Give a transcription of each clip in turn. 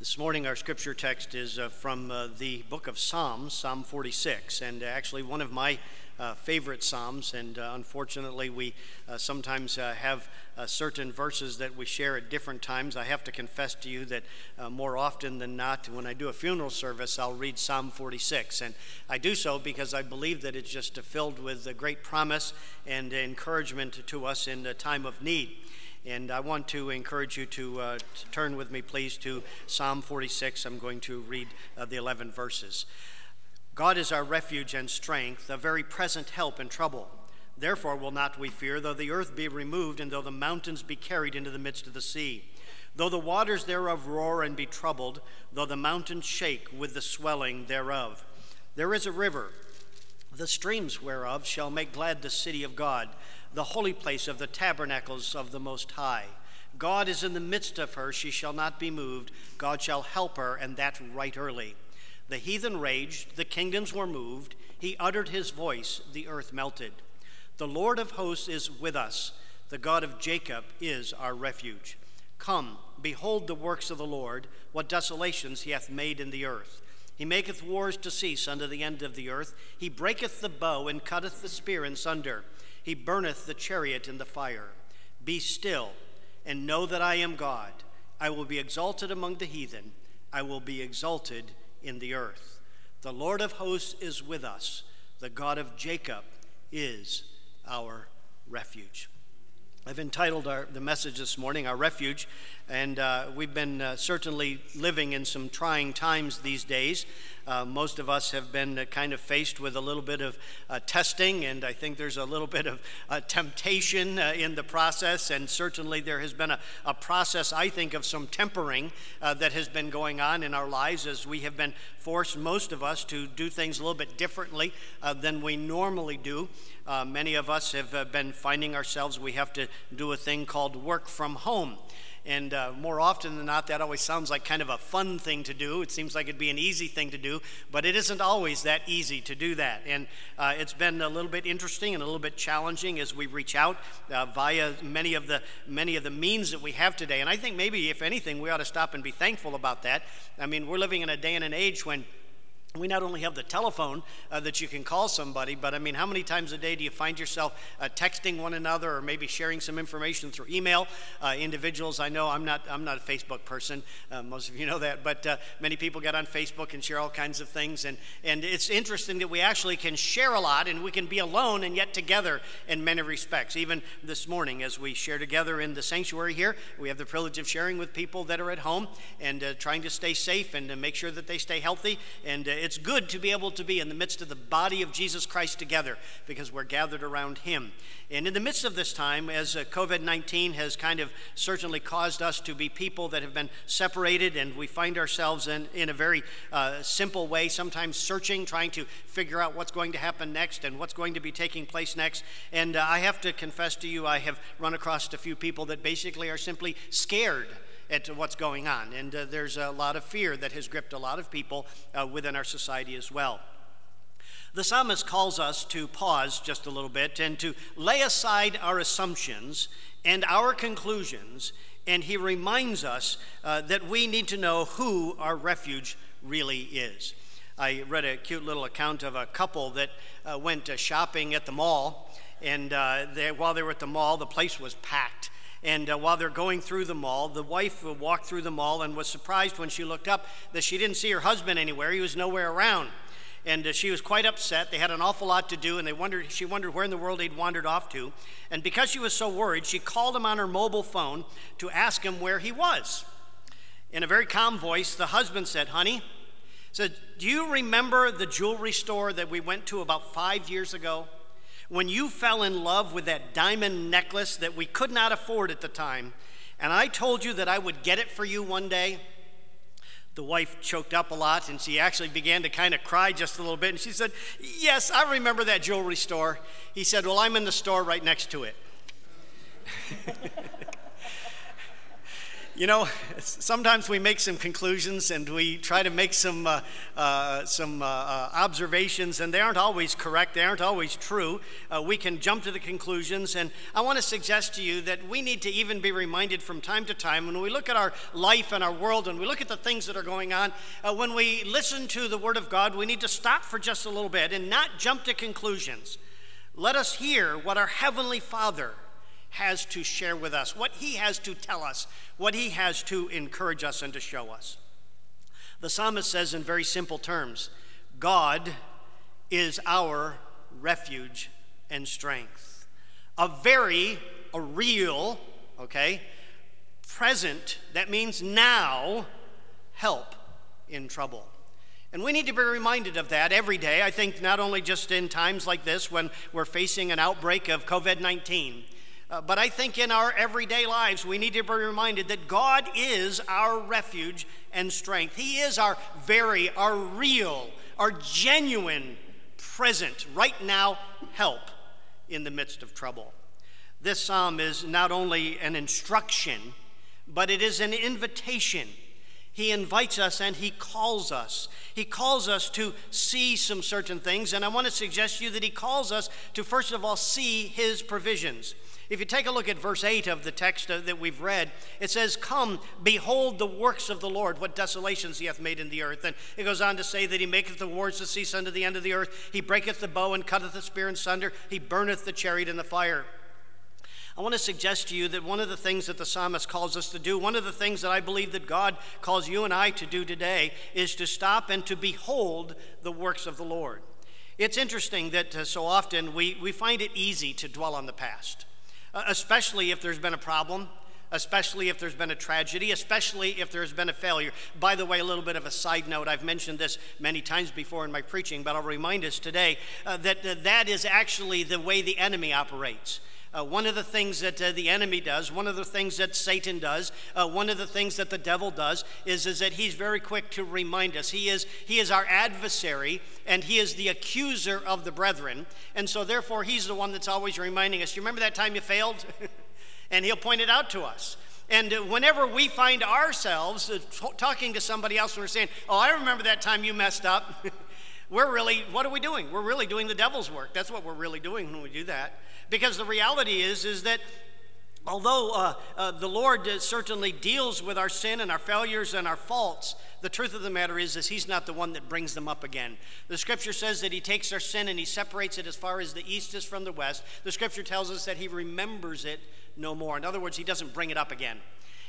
This morning, our scripture text is uh, from uh, the book of Psalms, Psalm 46, and actually one of my uh, favorite Psalms. And uh, unfortunately, we uh, sometimes uh, have certain verses that we share at different times. I have to confess to you that more often than not, when I do a funeral service, I'll read Psalm 46. And I do so because I believe that it's just filled with great promise and encouragement to us in a time of need. And I want to encourage you to, uh, to, turn with me, please, to Psalm 46. I'm going to read uh, the 11 verses. God is our refuge and strength, a very present help in trouble. Therefore will not we fear, though the earth be removed, and though the mountains be carried into the midst of the sea. Though the waters thereof roar and be troubled, though the mountains shake with the swelling thereof. There is a river, the streams whereof shall make glad the city of God the holy place of the tabernacles of the Most High. God is in the midst of her, she shall not be moved. God shall help her, and that right early. The heathen raged, the kingdoms were moved. He uttered his voice, the earth melted. The Lord of hosts is with us, the God of Jacob is our refuge. Come, behold the works of the Lord, what desolations he hath made in the earth. He maketh wars to cease unto the end of the earth. He breaketh the bow and cutteth the spear in sunder. He burneth the chariot in the fire. Be still and know that I am God. I will be exalted among the heathen, I will be exalted in the earth. The Lord of hosts is with us, the God of Jacob is our refuge. I've entitled our, the message this morning, Our Refuge, and uh, we've been uh, certainly living in some trying times these days. Uh, most of us have been uh, kind of faced with a little bit of uh, testing, and I think there's a little bit of uh, temptation in the process. And certainly there has been a, a process, I think, of some tempering that has been going on in our lives as we have been forced, most of us, to do things a little bit differently than we normally do. many of us have been finding ourselves, we have to do a thing called work from home. And uh, more often than not, that always sounds like kind of a fun thing to do. It seems like it'd be an easy thing to do, but it isn't always that easy to do that. And uh, it's been a little bit interesting and a little bit challenging as we reach out uh, via many of the many of the means that we have today. And I think maybe, if anything, we ought to stop and be thankful about that. I mean, we're living in a day and an age when we not only have the telephone uh, that you can call somebody, but I mean, how many times a day do you find yourself uh, texting one another or maybe sharing some information through email? Uh, individuals, I know I'm not, I'm not a Facebook person, uh, most of you know that, but uh, many people get on Facebook and share all kinds of things. And, and it's interesting that we actually can share a lot and we can be alone and yet together in many respects. Even this morning, as we share together in the sanctuary here, we have the privilege of sharing with people that are at home and uh, trying to stay safe and to make sure that they stay healthy. And it's good to be able to be in the midst of the body of Jesus Christ together because we're gathered around Him. And in the midst of this time, as uh, COVID 19 has kind of certainly caused us to be people that have been separated, and we find ourselves in, in a very uh, simple way, sometimes searching, trying to figure out what's going to happen next and what's going to be taking place next. And uh, I have to confess to you, I have run across a few people that basically are simply scared at what's going on. And uh, there's a lot of fear that has gripped a lot of people uh, within our society as well. The psalmist calls us to pause just a little bit and to lay aside our assumptions and our conclusions, and he reminds us uh, that we need to know who our refuge really is. I read a cute little account of a couple that uh, went shopping at the mall, and uh, they, while they were at the mall, the place was packed. And uh, while they're going through the mall, the wife walked through the mall and was surprised when she looked up that she didn't see her husband anywhere. He was nowhere around. And uh, she was quite upset. They had an awful lot to do, and they wondered, she wondered where in the world he'd wandered off to. And because she was so worried, she called him on her mobile phone to ask him where he was. In a very calm voice, the husband said, Honey, said, Do you remember the jewelry store that we went to about five years ago? When you fell in love with that diamond necklace that we could not afford at the time, and I told you that I would get it for you one day, the wife choked up a lot and she actually began to kind of cry just a little bit. And she said, Yes, I remember that jewelry store. He said, Well, I'm in the store right next to it. You know, sometimes we make some conclusions and we try to make some, uh, uh, some uh, uh observations, and they aren't always correct, they aren't always true. Uh, we can jump to the conclusions, and I want to suggest to you that we need to even be reminded from time to time when we look at our life and our world and we look at the things that are going on, uh, when we listen to the Word of God, we need to stop for just a little bit and not jump to conclusions. Let us hear what our Heavenly Father has to share with us, what he has to tell us, what he has to encourage us and to show us. The psalmist says in very simple terms God is our refuge and strength. A very, a real, okay, present, that means now, help in trouble. And we need to be reminded of that every day. I think not only just in times like this when we're facing an outbreak of COVID 19, uh, but I think in our everyday lives, we need to be reminded that God is our refuge and strength. He is our very, our real, our genuine, present, right now help in the midst of trouble. This psalm is not only an instruction, but it is an invitation. He invites us and he calls us. He calls us to see some certain things, and I want to suggest to you that he calls us to, first of all, see his provisions. If you take a look at verse 8 of the text that we've read, it says, Come, behold the works of the Lord, what desolations he hath made in the earth. And it goes on to say that he maketh the wars to cease unto the end of the earth. He breaketh the bow and cutteth the spear in sunder. He burneth the chariot in the fire. I want to suggest to you that one of the things that the psalmist calls us to do, one of the things that I believe that God calls you and I to do today, is to stop and to behold the works of the Lord. It's interesting that uh, so often we, we find it easy to dwell on the past. Uh, especially if there's been a problem, especially if there's been a tragedy, especially if there's been a failure. By the way, a little bit of a side note I've mentioned this many times before in my preaching, but I'll remind us today uh, that uh, that is actually the way the enemy operates. Uh, one of the things that uh, the enemy does, one of the things that Satan does, uh, one of the things that the devil does is, is that he's very quick to remind us. He is, he is our adversary and he is the accuser of the brethren. And so, therefore, he's the one that's always reminding us. You remember that time you failed? and he'll point it out to us. And uh, whenever we find ourselves uh, talking to somebody else and we're saying, Oh, I remember that time you messed up. we're really, what are we doing? We're really doing the devil's work. That's what we're really doing when we do that. Because the reality is, is that although uh, uh, the Lord certainly deals with our sin and our failures and our faults, the truth of the matter is, is He's not the one that brings them up again. The Scripture says that He takes our sin and He separates it as far as the east is from the west. The Scripture tells us that He remembers it no more. In other words, He doesn't bring it up again.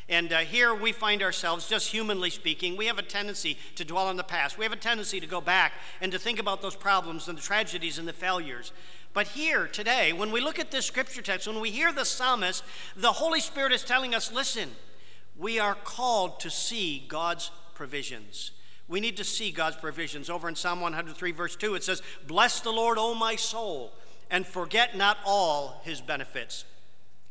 And uh, here we find ourselves, just humanly speaking, we have a tendency to dwell on the past. We have a tendency to go back and to think about those problems and the tragedies and the failures. But here today, when we look at this scripture text, when we hear the psalmist, the Holy Spirit is telling us listen, we are called to see God's provisions. We need to see God's provisions. Over in Psalm 103, verse 2, it says, Bless the Lord, O my soul, and forget not all his benefits.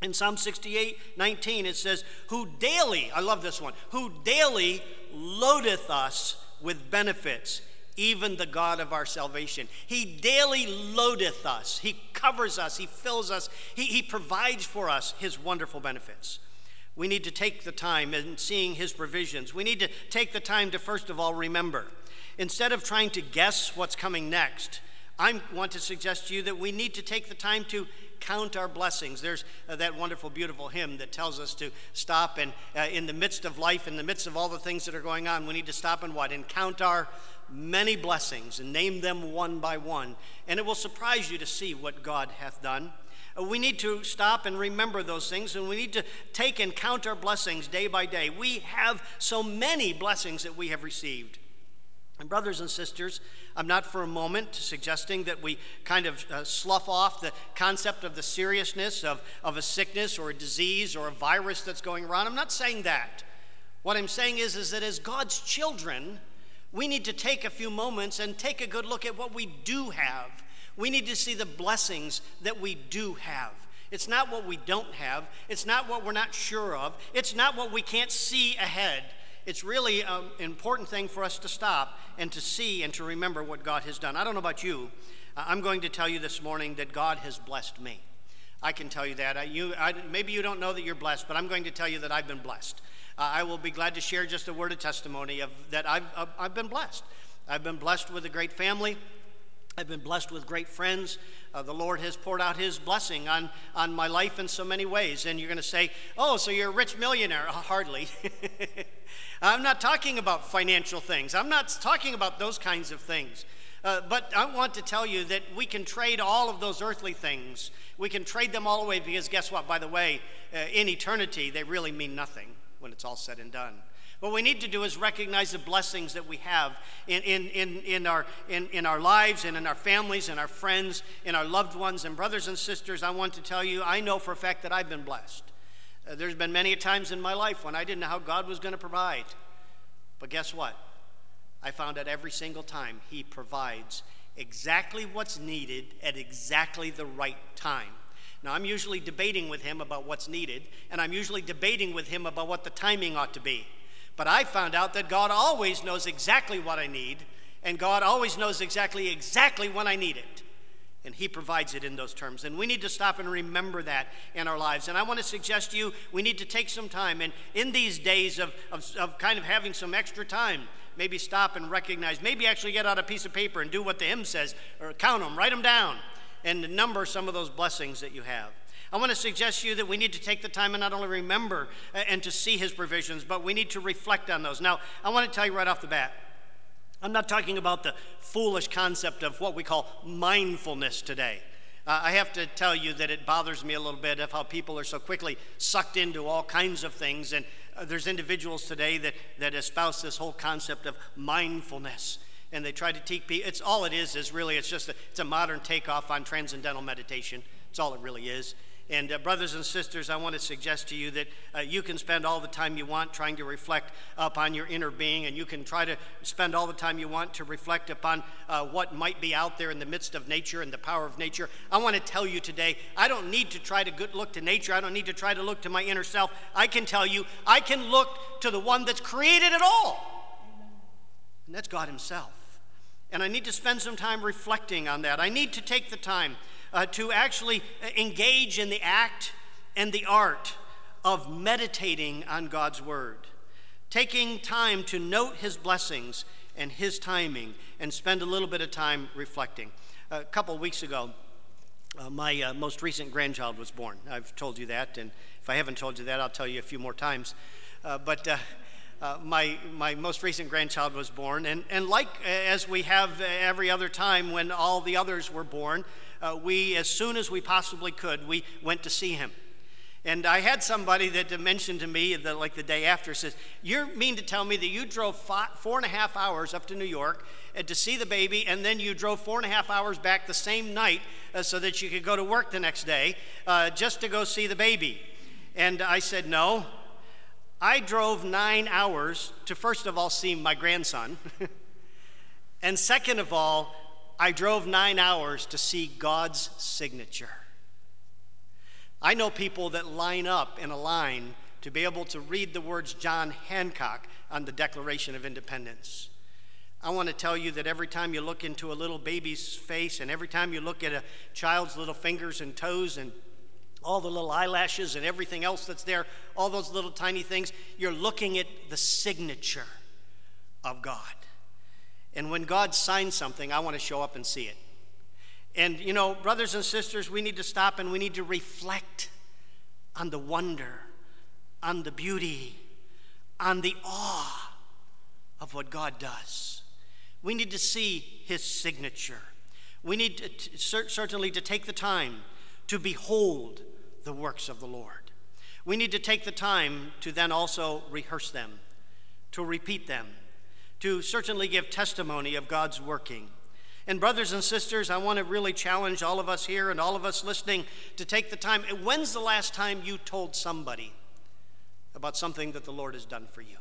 In Psalm 68, 19, it says, Who daily, I love this one, who daily loadeth us with benefits even the God of our salvation. He daily loadeth us, He covers us, He fills us, He, he provides for us His wonderful benefits. We need to take the time in seeing His provisions. We need to take the time to, first of all, remember. Instead of trying to guess what's coming next, I want to suggest to you that we need to take the time to count our blessings. There's uh, that wonderful, beautiful hymn that tells us to stop and, uh, in the midst of life, in the midst of all the things that are going on, we need to stop and what? And count our many blessings and name them one by one. And it will surprise you to see what God hath done. Uh, we need to stop and remember those things, and we need to take and count our blessings day by day. We have so many blessings that we have received. And, brothers and sisters, I'm not for a moment suggesting that we kind of uh, slough off the concept of the seriousness of, of a sickness or a disease or a virus that's going around. I'm not saying that. What I'm saying is, is that as God's children, we need to take a few moments and take a good look at what we do have. We need to see the blessings that we do have. It's not what we don't have, it's not what we're not sure of, it's not what we can't see ahead. It's really um, an important thing for us to stop and to see and to remember what God has done. I don't know about you. Uh, I'm going to tell you this morning that God has blessed me. I can tell you that. I, you, I, maybe you don't know that you're blessed, but I'm going to tell you that I've been blessed. Uh, I will be glad to share just a word of testimony of that I've, uh, I've been blessed. I've been blessed with a great family. I've been blessed with great friends. Uh, the Lord has poured out His blessing on, on my life in so many ways. And you're going to say, oh, so you're a rich millionaire. hardly. I'm not talking about financial things, I'm not talking about those kinds of things. Uh, but I want to tell you that we can trade all of those earthly things. We can trade them all away because, guess what? By the way, uh, in eternity, they really mean nothing when it's all said and done. What we need to do is recognize the blessings that we have in, in, in, in, our, in, in our lives and in our families and our friends and our loved ones and brothers and sisters. I want to tell you, I know for a fact that I've been blessed. Uh, there's been many times in my life when I didn't know how God was going to provide. But guess what? I found out every single time He provides exactly what's needed at exactly the right time. Now, I'm usually debating with Him about what's needed, and I'm usually debating with Him about what the timing ought to be. But I found out that God always knows exactly what I need, and God always knows exactly exactly when I need it. And he provides it in those terms. And we need to stop and remember that in our lives. And I want to suggest to you, we need to take some time. And in these days of, of, of kind of having some extra time, maybe stop and recognize, maybe actually get out a piece of paper and do what the hymn says, or count them, write them down, and number some of those blessings that you have. I want to suggest to you that we need to take the time and not only remember uh, and to see his provisions, but we need to reflect on those. Now, I want to tell you right off the bat, I'm not talking about the foolish concept of what we call mindfulness today. Uh, I have to tell you that it bothers me a little bit of how people are so quickly sucked into all kinds of things and uh, there's individuals today that, that espouse this whole concept of mindfulness and they try to teach people it's all it is is really it's just a, it's a modern takeoff on transcendental meditation. It's all it really is and uh, brothers and sisters, I want to suggest to you that uh, you can spend all the time you want trying to reflect upon your inner being, and you can try to spend all the time you want to reflect upon uh, what might be out there in the midst of nature and the power of nature. I want to tell you today, I don't need to try to look to nature. I don't need to try to look to my inner self. I can tell you, I can look to the one that's created it all, and that's God Himself. And I need to spend some time reflecting on that. I need to take the time uh, to actually uh, engage in the act and the art of meditating on God's Word, taking time to note His blessings and His timing, and spend a little bit of time reflecting. A couple weeks ago, uh, my uh, most recent grandchild was born. I've told you that, and if I haven't told you that, I'll tell you a few more times. Uh, but uh, uh, my, my most recent grandchild was born, and, and like as we have every other time when all the others were born, uh, we, as soon as we possibly could, we went to see him. And I had somebody that mentioned to me, that like the day after, says, You mean to tell me that you drove five, four and a half hours up to New York uh, to see the baby, and then you drove four and a half hours back the same night uh, so that you could go to work the next day uh, just to go see the baby? And I said, No. I drove nine hours to, first of all, see my grandson. and second of all, I drove nine hours to see God's signature. I know people that line up in a line to be able to read the words John Hancock on the Declaration of Independence. I want to tell you that every time you look into a little baby's face and every time you look at a child's little fingers and toes and all the little eyelashes and everything else that's there, all those little tiny things, you're looking at the signature of God. And when God signs something, I want to show up and see it. And, you know, brothers and sisters, we need to stop and we need to reflect on the wonder, on the beauty, on the awe of what God does. We need to see His signature. We need to, to, certainly to take the time to behold the works of the Lord. We need to take the time to then also rehearse them, to repeat them, to certainly give testimony of God's working. And, brothers and sisters, I want to really challenge all of us here and all of us listening to take the time. When's the last time you told somebody about something that the Lord has done for you?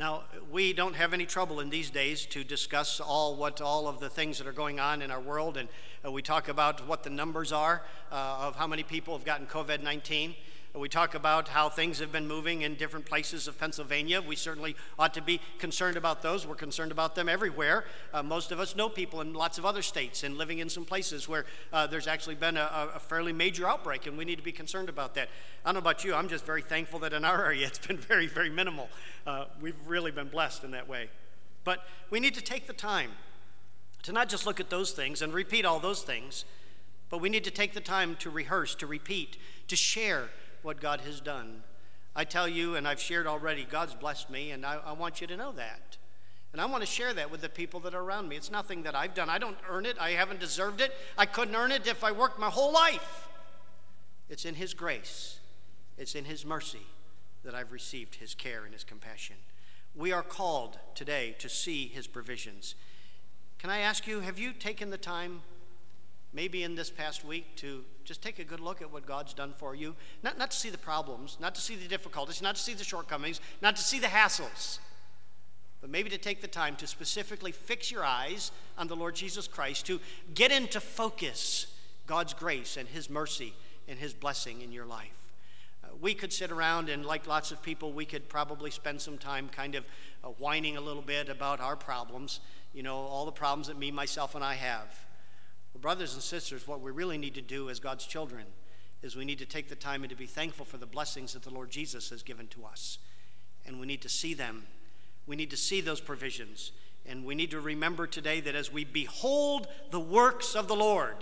Now, we don't have any trouble in these days to discuss all what all of the things that are going on in our world, and uh, we talk about what the numbers are uh, of how many people have gotten COVID 19. We talk about how things have been moving in different places of Pennsylvania. We certainly ought to be concerned about those. We're concerned about them everywhere. Uh, most of us know people in lots of other states and living in some places where uh, there's actually been a, a, fairly major outbreak, and we need to be concerned about that. I don't know about you, I'm just very thankful that in our area it's been very, very minimal. Uh, we've really been blessed in that way. But we need to take the time to not just look at those things and repeat all those things, but we need to take the time to rehearse, to repeat, to share what God has done. I tell you, and I've shared already, God's blessed me, and I, I, want you to know that. And I want to share that with the people that are around me. It's nothing that I've done. I don't earn it. I haven't deserved it. I couldn't earn it if I worked my whole life. It's in His grace, it's in His mercy that I've received His care and His compassion. We are called today to see His provisions. Can I ask you, have you taken the time maybe in this past week to just take a good look at what God's done for you. Not, not to see the problems, not to see the difficulties, not to see the shortcomings, not to see the hassles, but maybe to take the time to specifically fix your eyes on the Lord Jesus Christ, to get into focus God's grace and His mercy and His blessing in your life. Uh, we could sit around and, like lots of people, we could probably spend some time kind of uh, whining a little bit about our problems, you know, all the problems that me, myself, and I have. Brothers and sisters, what we really need to do as God's children is we need to take the time and to be thankful for the blessings that the Lord Jesus has given to us. And we need to see them. We need to see those provisions. And we need to remember today that as we behold the works of the Lord,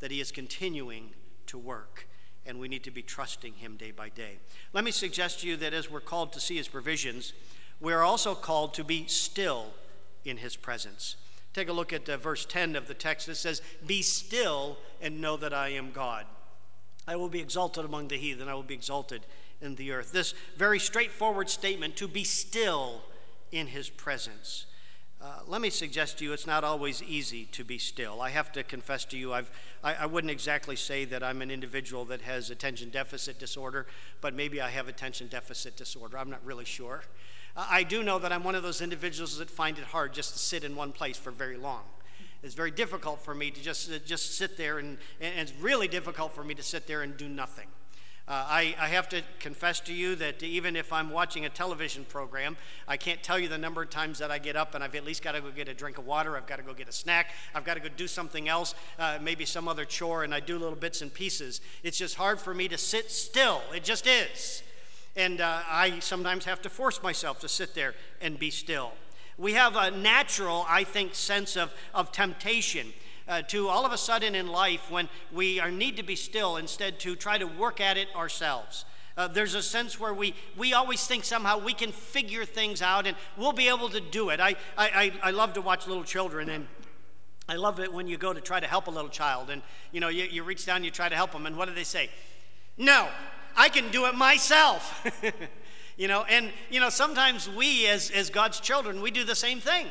that He is continuing to work. And we need to be trusting Him day by day. Let me suggest to you that as we're called to see His provisions, we are also called to be still in His presence. Take a look at uh, verse 10 of the text. It says, Be still and know that I am God. I will be exalted among the heathen, I will be exalted in the earth. This very straightforward statement to be still in his presence. Uh, let me suggest to you it's not always easy to be still. I have to confess to you, I've, I, I wouldn't exactly say that I'm an individual that has attention deficit disorder, but maybe I have attention deficit disorder. I'm not really sure. I do know that I'm one of those individuals that find it hard just to sit in one place for very long. It's very difficult for me to just, uh, just sit there, and, and it's really difficult for me to sit there and do nothing. Uh, I, I, have to confess to you that even if I'm watching a television program, I can't tell you the number of times that I get up and I've at least got to go get a drink of water, I've got to go get a snack, I've got to go do something else, uh, maybe some other chore, and I do little bits and pieces. It's just hard for me to sit still. It just is. And uh, I sometimes have to force myself to sit there and be still. We have a natural, I think, sense of, of temptation. Uh, to all of a sudden in life when we are need to be still instead to try to work at it ourselves. Uh, there's a sense where we, we always think somehow we can figure things out and we'll be able to do it. I, I, I love to watch little children and I love it when you go to try to help a little child and you know you, you reach down you try to help them and what do they say? No, I can do it myself. you know, and you know, sometimes we as, as God's children, we do the same thing.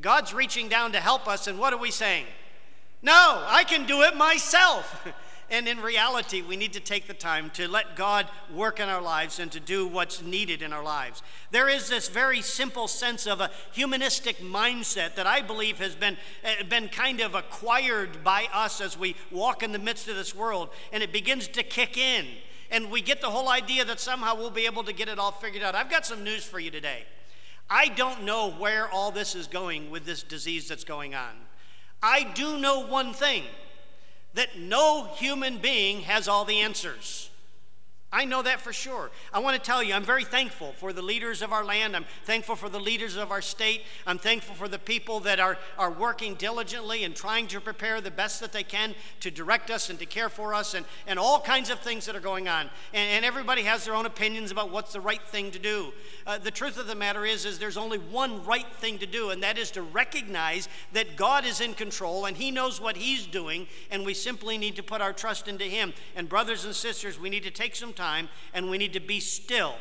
God's reaching down to help us, and what are we saying? No, I can do it myself. and in reality, we need to take the time to let God work in our lives and to do what's needed in our lives. There is this very simple sense of a humanistic mindset that I believe has been, eh, been kind of acquired by us as we walk in the midst of this world, and it begins to kick in and we get the whole idea that somehow we'll be able to get it all figured out. I've got some news for you today. I don't know where all this is going with this disease that's going on. I do know one thing that no human being has all the answers. I know that for sure. I want to tell you, I'm very thankful for the leaders of our land. I'm thankful for the leaders of our state. I'm thankful for the people that are, are working diligently and trying to prepare the best that they can to direct us and to care for us and, and all kinds of things that are going on. And, and everybody has their own opinions about what's the right thing to do. Uh, the truth of the matter is, is there's only one right thing to do, and that is to recognize that God is in control and He knows what He's doing, and we simply need to put our trust into Him. And brothers and sisters, we need to take some and we need to be still.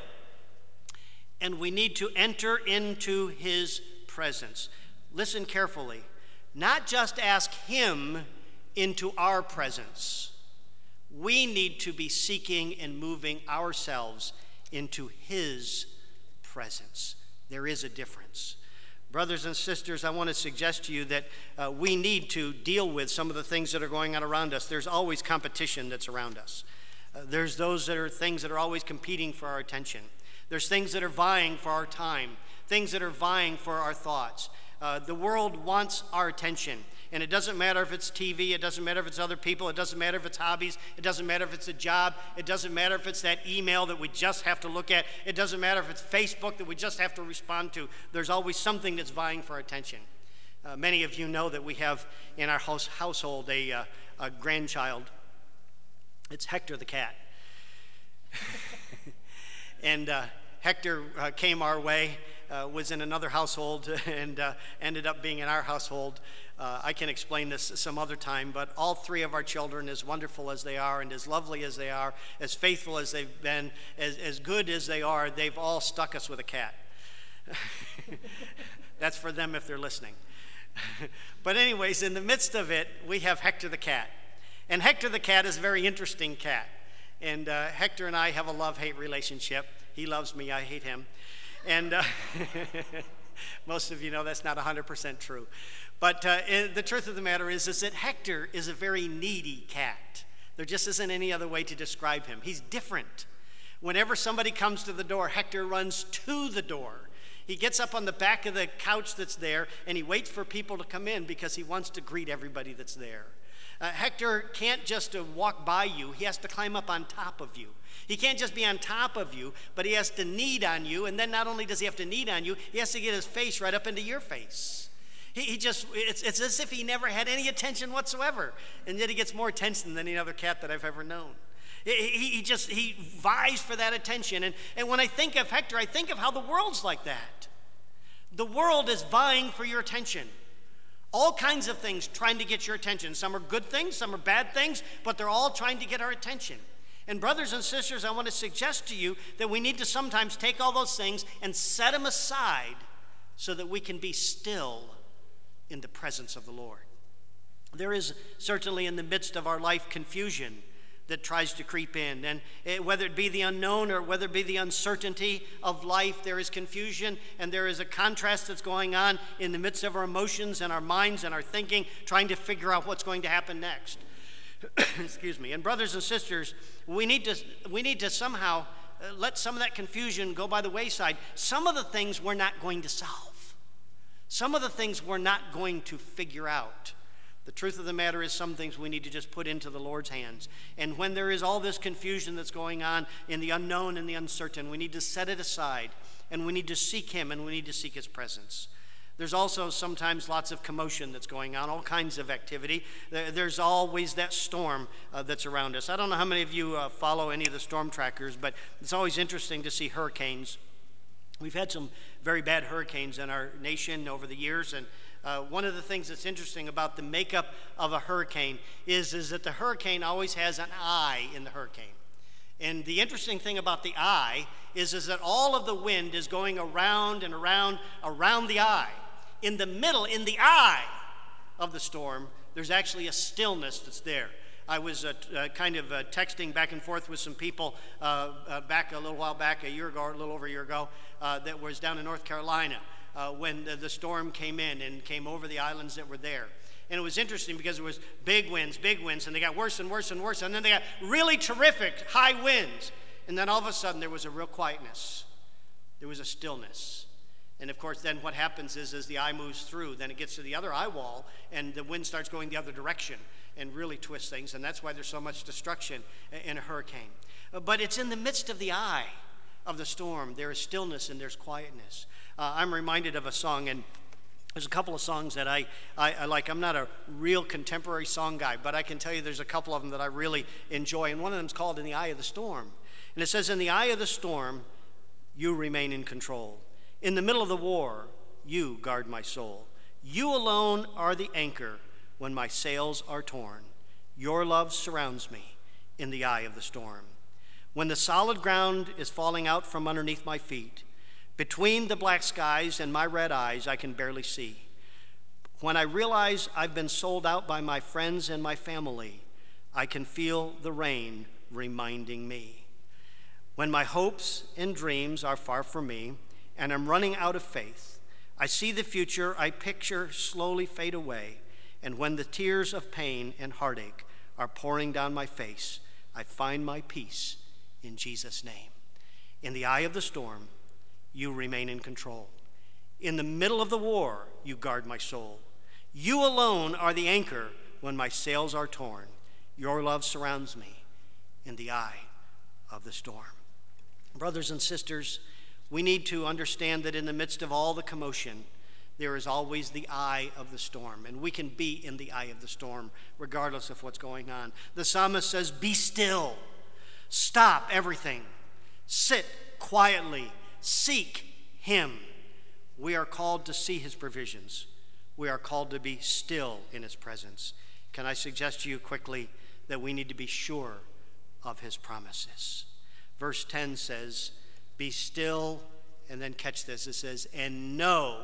And we need to enter into his presence. Listen carefully. Not just ask him into our presence, we need to be seeking and moving ourselves into his presence. There is a difference. Brothers and sisters, I want to suggest to you that uh, we need to deal with some of the things that are going on around us. There's always competition that's around us. Uh, there's those that are things that are always competing for our attention. There's things that are vying for our time, things that are vying for our thoughts. Uh, the world wants our attention. And it doesn't matter if it's TV, it doesn't matter if it's other people, it doesn't matter if it's hobbies, it doesn't matter if it's a job, it doesn't matter if it's that email that we just have to look at, it doesn't matter if it's Facebook that we just have to respond to. There's always something that's vying for attention. Uh, many of you know that we have in our house, household a, uh, a grandchild. It's Hector the cat. and uh, Hector uh, came our way, uh, was in another household, and uh, ended up being in our household. Uh, I can explain this some other time, but all three of our children, as wonderful as they are, and as lovely as they are, as faithful as they've been, as, as good as they are, they've all stuck us with a cat. That's for them if they're listening. but, anyways, in the midst of it, we have Hector the cat. And Hector the cat is a very interesting cat. And uh, Hector and I have a love hate relationship. He loves me, I hate him. And uh, most of you know that's not 100% true. But uh, the truth of the matter is, is that Hector is a very needy cat. There just isn't any other way to describe him. He's different. Whenever somebody comes to the door, Hector runs to the door. He gets up on the back of the couch that's there and he waits for people to come in because he wants to greet everybody that's there. Uh, Hector can't just uh, walk by you, he has to climb up on top of you. He can't just be on top of you, but he has to knead on you. And then not only does he have to knead on you, he has to get his face right up into your face. He, he just, it's, it's as if he never had any attention whatsoever. And yet he gets more attention than any other cat that I've ever known. He, he just, he vies for that attention. And, and when I think of Hector, I think of how the world's like that. The world is vying for your attention. All kinds of things trying to get your attention. Some are good things, some are bad things, but they're all trying to get our attention. And, brothers and sisters, I want to suggest to you that we need to sometimes take all those things and set them aside so that we can be still in the presence of the Lord. There is certainly in the midst of our life confusion that tries to creep in. And it, whether it be the unknown or whether it be the uncertainty of life, there is confusion and there is a contrast that's going on in the midst of our emotions and our minds and our thinking, trying to figure out what's going to happen next. Excuse me. And, brothers and sisters, we need to, we need to somehow uh, let some of that confusion go by the wayside. Some of the things we're not going to solve, some of the things we're not going to figure out. The truth of the matter is, some things we need to just put into the Lord's hands. And when there is all this confusion that's going on in the unknown and the uncertain, we need to set it aside and we need to seek Him and we need to seek His presence. There's also sometimes lots of commotion that's going on, all kinds of activity. There's always that storm uh, that's around us. I don't know how many of you uh, follow any of the storm trackers, but it's always interesting to see hurricanes. We've had some very bad hurricanes in our nation over the years, and uh, one of the things that's interesting about the makeup of a hurricane is, is that the hurricane always has an eye in the hurricane. And the interesting thing about the eye is, is that all of the wind is going around and around, around the eye. In the middle, in the eye of the storm, there's actually a stillness that's there. I was uh, uh, kind of uh, texting back and forth with some people uh, uh, back a little while back, a year ago, or a little over a year ago, uh, that was down in North Carolina when the, the storm came in and came over the islands that were there. And it was interesting because it was big winds, big winds, and they got worse and worse and worse. And then they got really terrific high winds. And then all of a sudden there was a real quietness. There was a stillness. And of course, then what happens is as the eye moves through, then it gets to the other eye wall, and the wind starts going the other direction and really twist things. And that's why there's so much destruction in a hurricane. But it's in the midst of the eye of the storm, there is stillness and there's quietness uh, I'm reminded of a song, and there's a couple of songs that I, I, I, like. I'm not a real contemporary song guy, but I can tell you there's a couple of them that I really enjoy, and one of them is called In the Eye of the Storm. And it says, In the eye of the storm, you remain in control. In the middle of the war, you guard my soul. You alone are the anchor when my sails are torn. Your love surrounds me in the eye of the storm. When the solid ground is falling out from underneath my feet, between the black skies and my red eyes, I can barely see. When I realize I've been sold out by my friends and my family, I can feel the rain reminding me. When my hopes and dreams are far from me and I'm running out of faith, I see the future I picture slowly fade away. And when the tears of pain and heartache are pouring down my face, I find my peace in Jesus' name. In the eye of the storm, you remain in control. In the middle of the war, you guard my soul. You alone are the anchor when my sails are torn. Your love surrounds me in the eye of the storm. Brothers and sisters, we need to understand that in the midst of all the commotion, there is always the eye of the storm, and we can be in the eye of the storm regardless of what's going on. The psalmist says, Be still, stop everything, sit quietly, seek Him. We are called to see His provisions, we are called to be still in His presence. Can I suggest to you quickly that we need to be sure of His promises? Verse 10 says, Be still, and then catch this it says, And know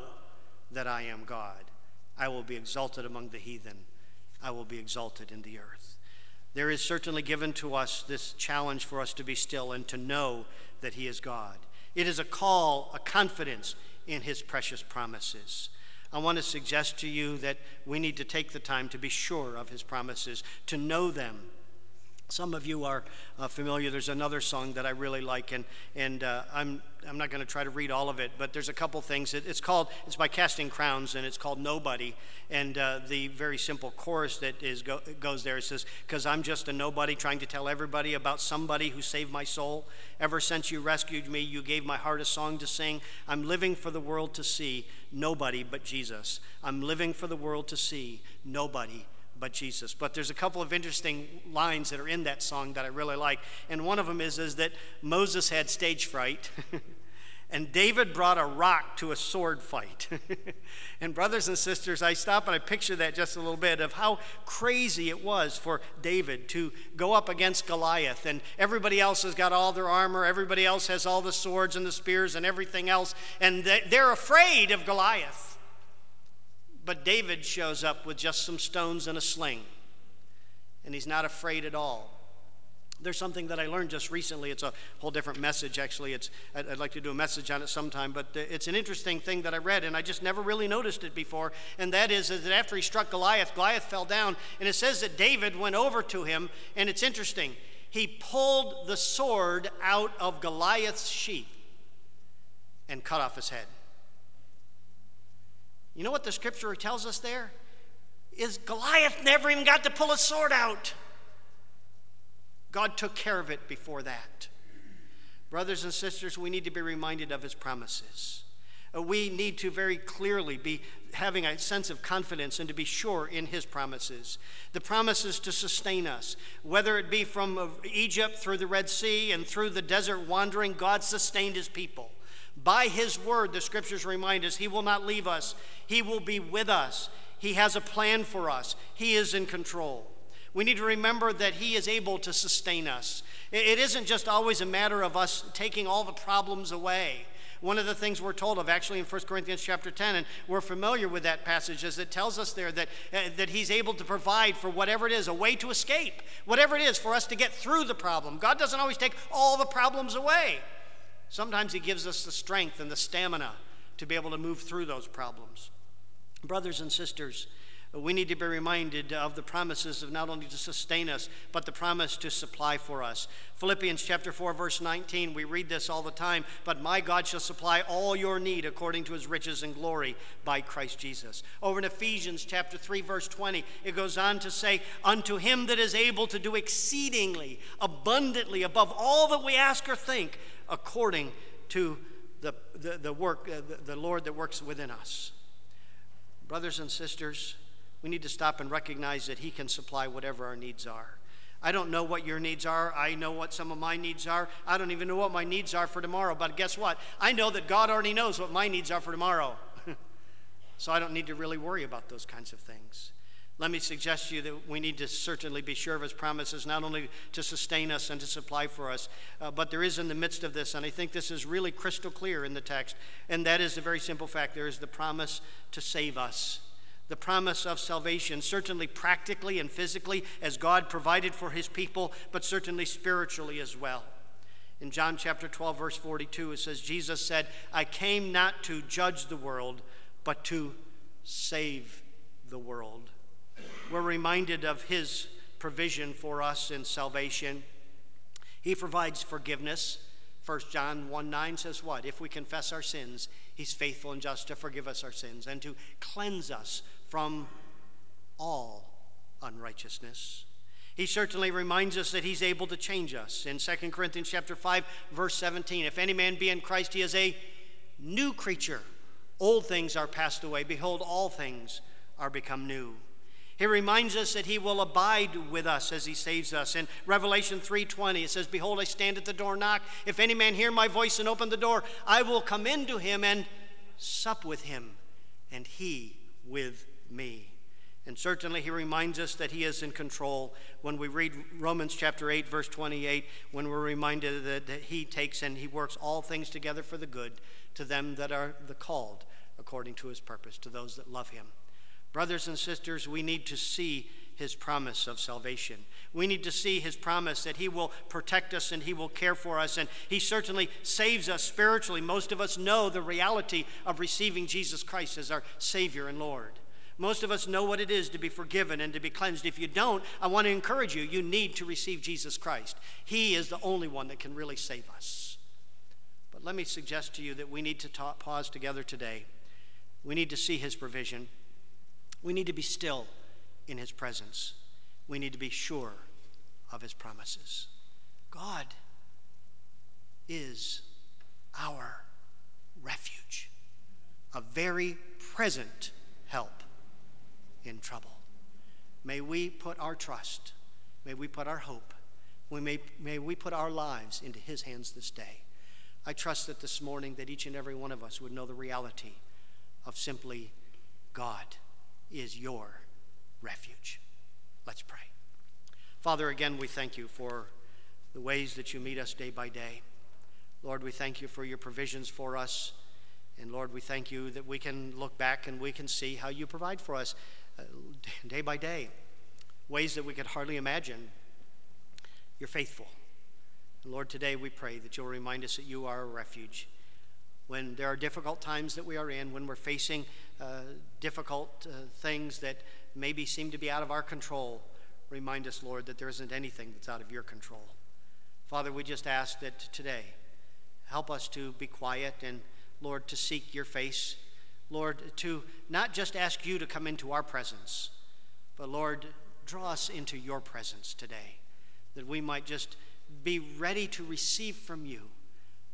that I am God. I will be exalted among the heathen, I will be exalted in the earth. There is certainly given to us this challenge for us to be still and to know that He is God. It is a call, a confidence in His precious promises. I want to suggest to you that we need to take the time to be sure of His promises, to know them some of you are uh, familiar. There's another song that I really like, and, and uh, I'm, I'm not going to try to read all of it, but there's a couple things. It, it's called, it's by Casting Crowns, and it's called Nobody. And uh, the very simple chorus that is go, goes there it says, Because I'm just a nobody trying to tell everybody about somebody who saved my soul. Ever since you rescued me, you gave my heart a song to sing. I'm living for the world to see nobody but Jesus. I'm living for the world to see nobody Jesus. But there's a couple of interesting lines that are in that song that I really like. And one of them is, is that Moses had stage fright. and David brought a rock to a sword fight. and, brothers and sisters, I stop and I picture that just a little bit of how crazy it was for David to go up against Goliath. And everybody else has got all their armor, everybody else has all the swords and the spears and everything else. And they're afraid of Goliath. But David shows up with just some stones and a sling, and he's not afraid at all. There's something that I learned just recently. It's a whole different message, actually. It's, I'd, I'd like to do a message on it sometime, but it's an interesting thing that I read, and I just never really noticed it before. And that is that after he struck Goliath, Goliath fell down, and it says that David went over to him, and it's interesting. He pulled the sword out of Goliath's sheath and cut off his head. You know what the scripture tells us there? Is Goliath never even got to pull a sword out. God took care of it before that. Brothers and sisters, we need to be reminded of his promises. Uh, we need to very clearly be having a sense of confidence and to be sure in his promises. The promises to sustain us, whether it be from uh, Egypt through the Red Sea and through the desert wandering, God sustained his people. By his word, the scriptures remind us, he will not leave us, he will be with us. He has a plan for us, he is in control. We need to remember that He is able to sustain us. It isn't just always a matter of us taking all the problems away. One of the things we're told of actually in 1 Corinthians chapter 10, and we're familiar with that passage, is it tells us there that, uh, that He's able to provide for whatever it is, a way to escape, whatever it is for us to get through the problem. God doesn't always take all the problems away. Sometimes He gives us the strength and the stamina to be able to move through those problems. Brothers and sisters, we need to be reminded of the promises of not only to sustain us, but the promise to supply for us. Philippians chapter 4, verse 19, we read this all the time, but my God shall supply all your need according to his riches and glory by Christ Jesus. Over in Ephesians chapter 3, verse 20, it goes on to say, Unto him that is able to do exceedingly, abundantly, above all that we ask or think, according to the, the, the work, uh, the, the Lord that works within us. Brothers and sisters, we need to stop and recognize that He can supply whatever our needs are. I don't know what your needs are. I know what some of my needs are. I don't even know what my needs are for tomorrow. But guess what? I know that God already knows what my needs are for tomorrow. so I don't need to really worry about those kinds of things. Let me suggest to you that we need to certainly be sure of his promises, not only to sustain us and to supply for us, uh, but there is in the midst of this, and I think this is really crystal clear in the text, and that is the very simple fact there is the promise to save us. The promise of salvation, certainly practically and physically, as God provided for his people, but certainly spiritually as well. In John chapter 12, verse 42, it says, Jesus said, I came not to judge the world, but to save the world we're reminded of his provision for us in salvation. He provides forgiveness. 1 John 1 9 says what? If we confess our sins, He's faithful and just to forgive us our sins and to cleanse us from all unrighteousness. He certainly reminds us that he's able to change us. In 2 Corinthians chapter 5 verse 17, if any man be in Christ, he is a new creature. Old things are passed away, behold all things are become new. He reminds us that he will abide with us as he saves us. In Revelation 3:20 it says, "Behold, I stand at the door and knock. If any man hear my voice and open the door, I will come into him and sup with him, and he with me." And certainly he reminds us that he is in control. When we read Romans chapter 8, verse 28, when we're reminded that, that he takes and he works all things together for the good to them that are the called according to his purpose, to those that love him. Brothers and sisters, we need to see his promise of salvation. We need to see his promise that he will protect us and he will care for us, and he certainly saves us spiritually. Most of us know the reality of receiving Jesus Christ as our Savior and Lord. Most of us know what it is to be forgiven and to be cleansed. If you don't, I want to encourage you, you need to receive Jesus Christ. He is the only one that can really save us. But let me suggest to you that we need to pause together today. We need to see his provision. We need to be still in his presence. We need to be sure of his promises. God is our refuge, a very present help in trouble. May we put our trust, may we put our hope, we may, may we put our lives into His hands this day. I trust that this morning that each and every one of us would know the reality of simply God is your refuge. Let's pray. Father, again, we thank you for the ways that you meet us day by day. Lord, we thank you for your provisions for us. And Lord, we thank you that we can look back and we can see how you provide for us day by day, ways that we could hardly imagine. You're faithful. And Lord, today we pray that you'll remind us that you are a refuge. When there are difficult times that we are in, when we're facing uh, difficult uh, things that maybe seem to be out of our control, remind us, Lord, that there isn't anything that's out of your control. Father, we just ask that today, help us to be quiet and, Lord, to seek your face Lord, to not just ask you to come into our presence, but Lord, draw us into your presence today, that we might just be ready to receive from you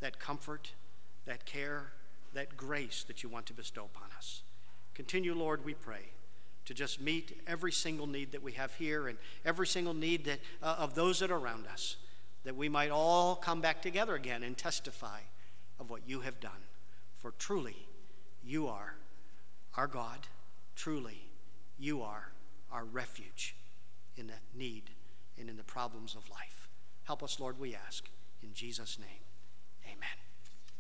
that comfort, that care, that grace that you want to bestow upon us. Continue, Lord, we pray, to just meet every single need that we have here and every single need that, uh, of those that are around us, that we might all come back together again and testify of what you have done. For truly, you are our God. Truly, you are our refuge in the need and in the problems of life. Help us, Lord, we ask. In Jesus' name.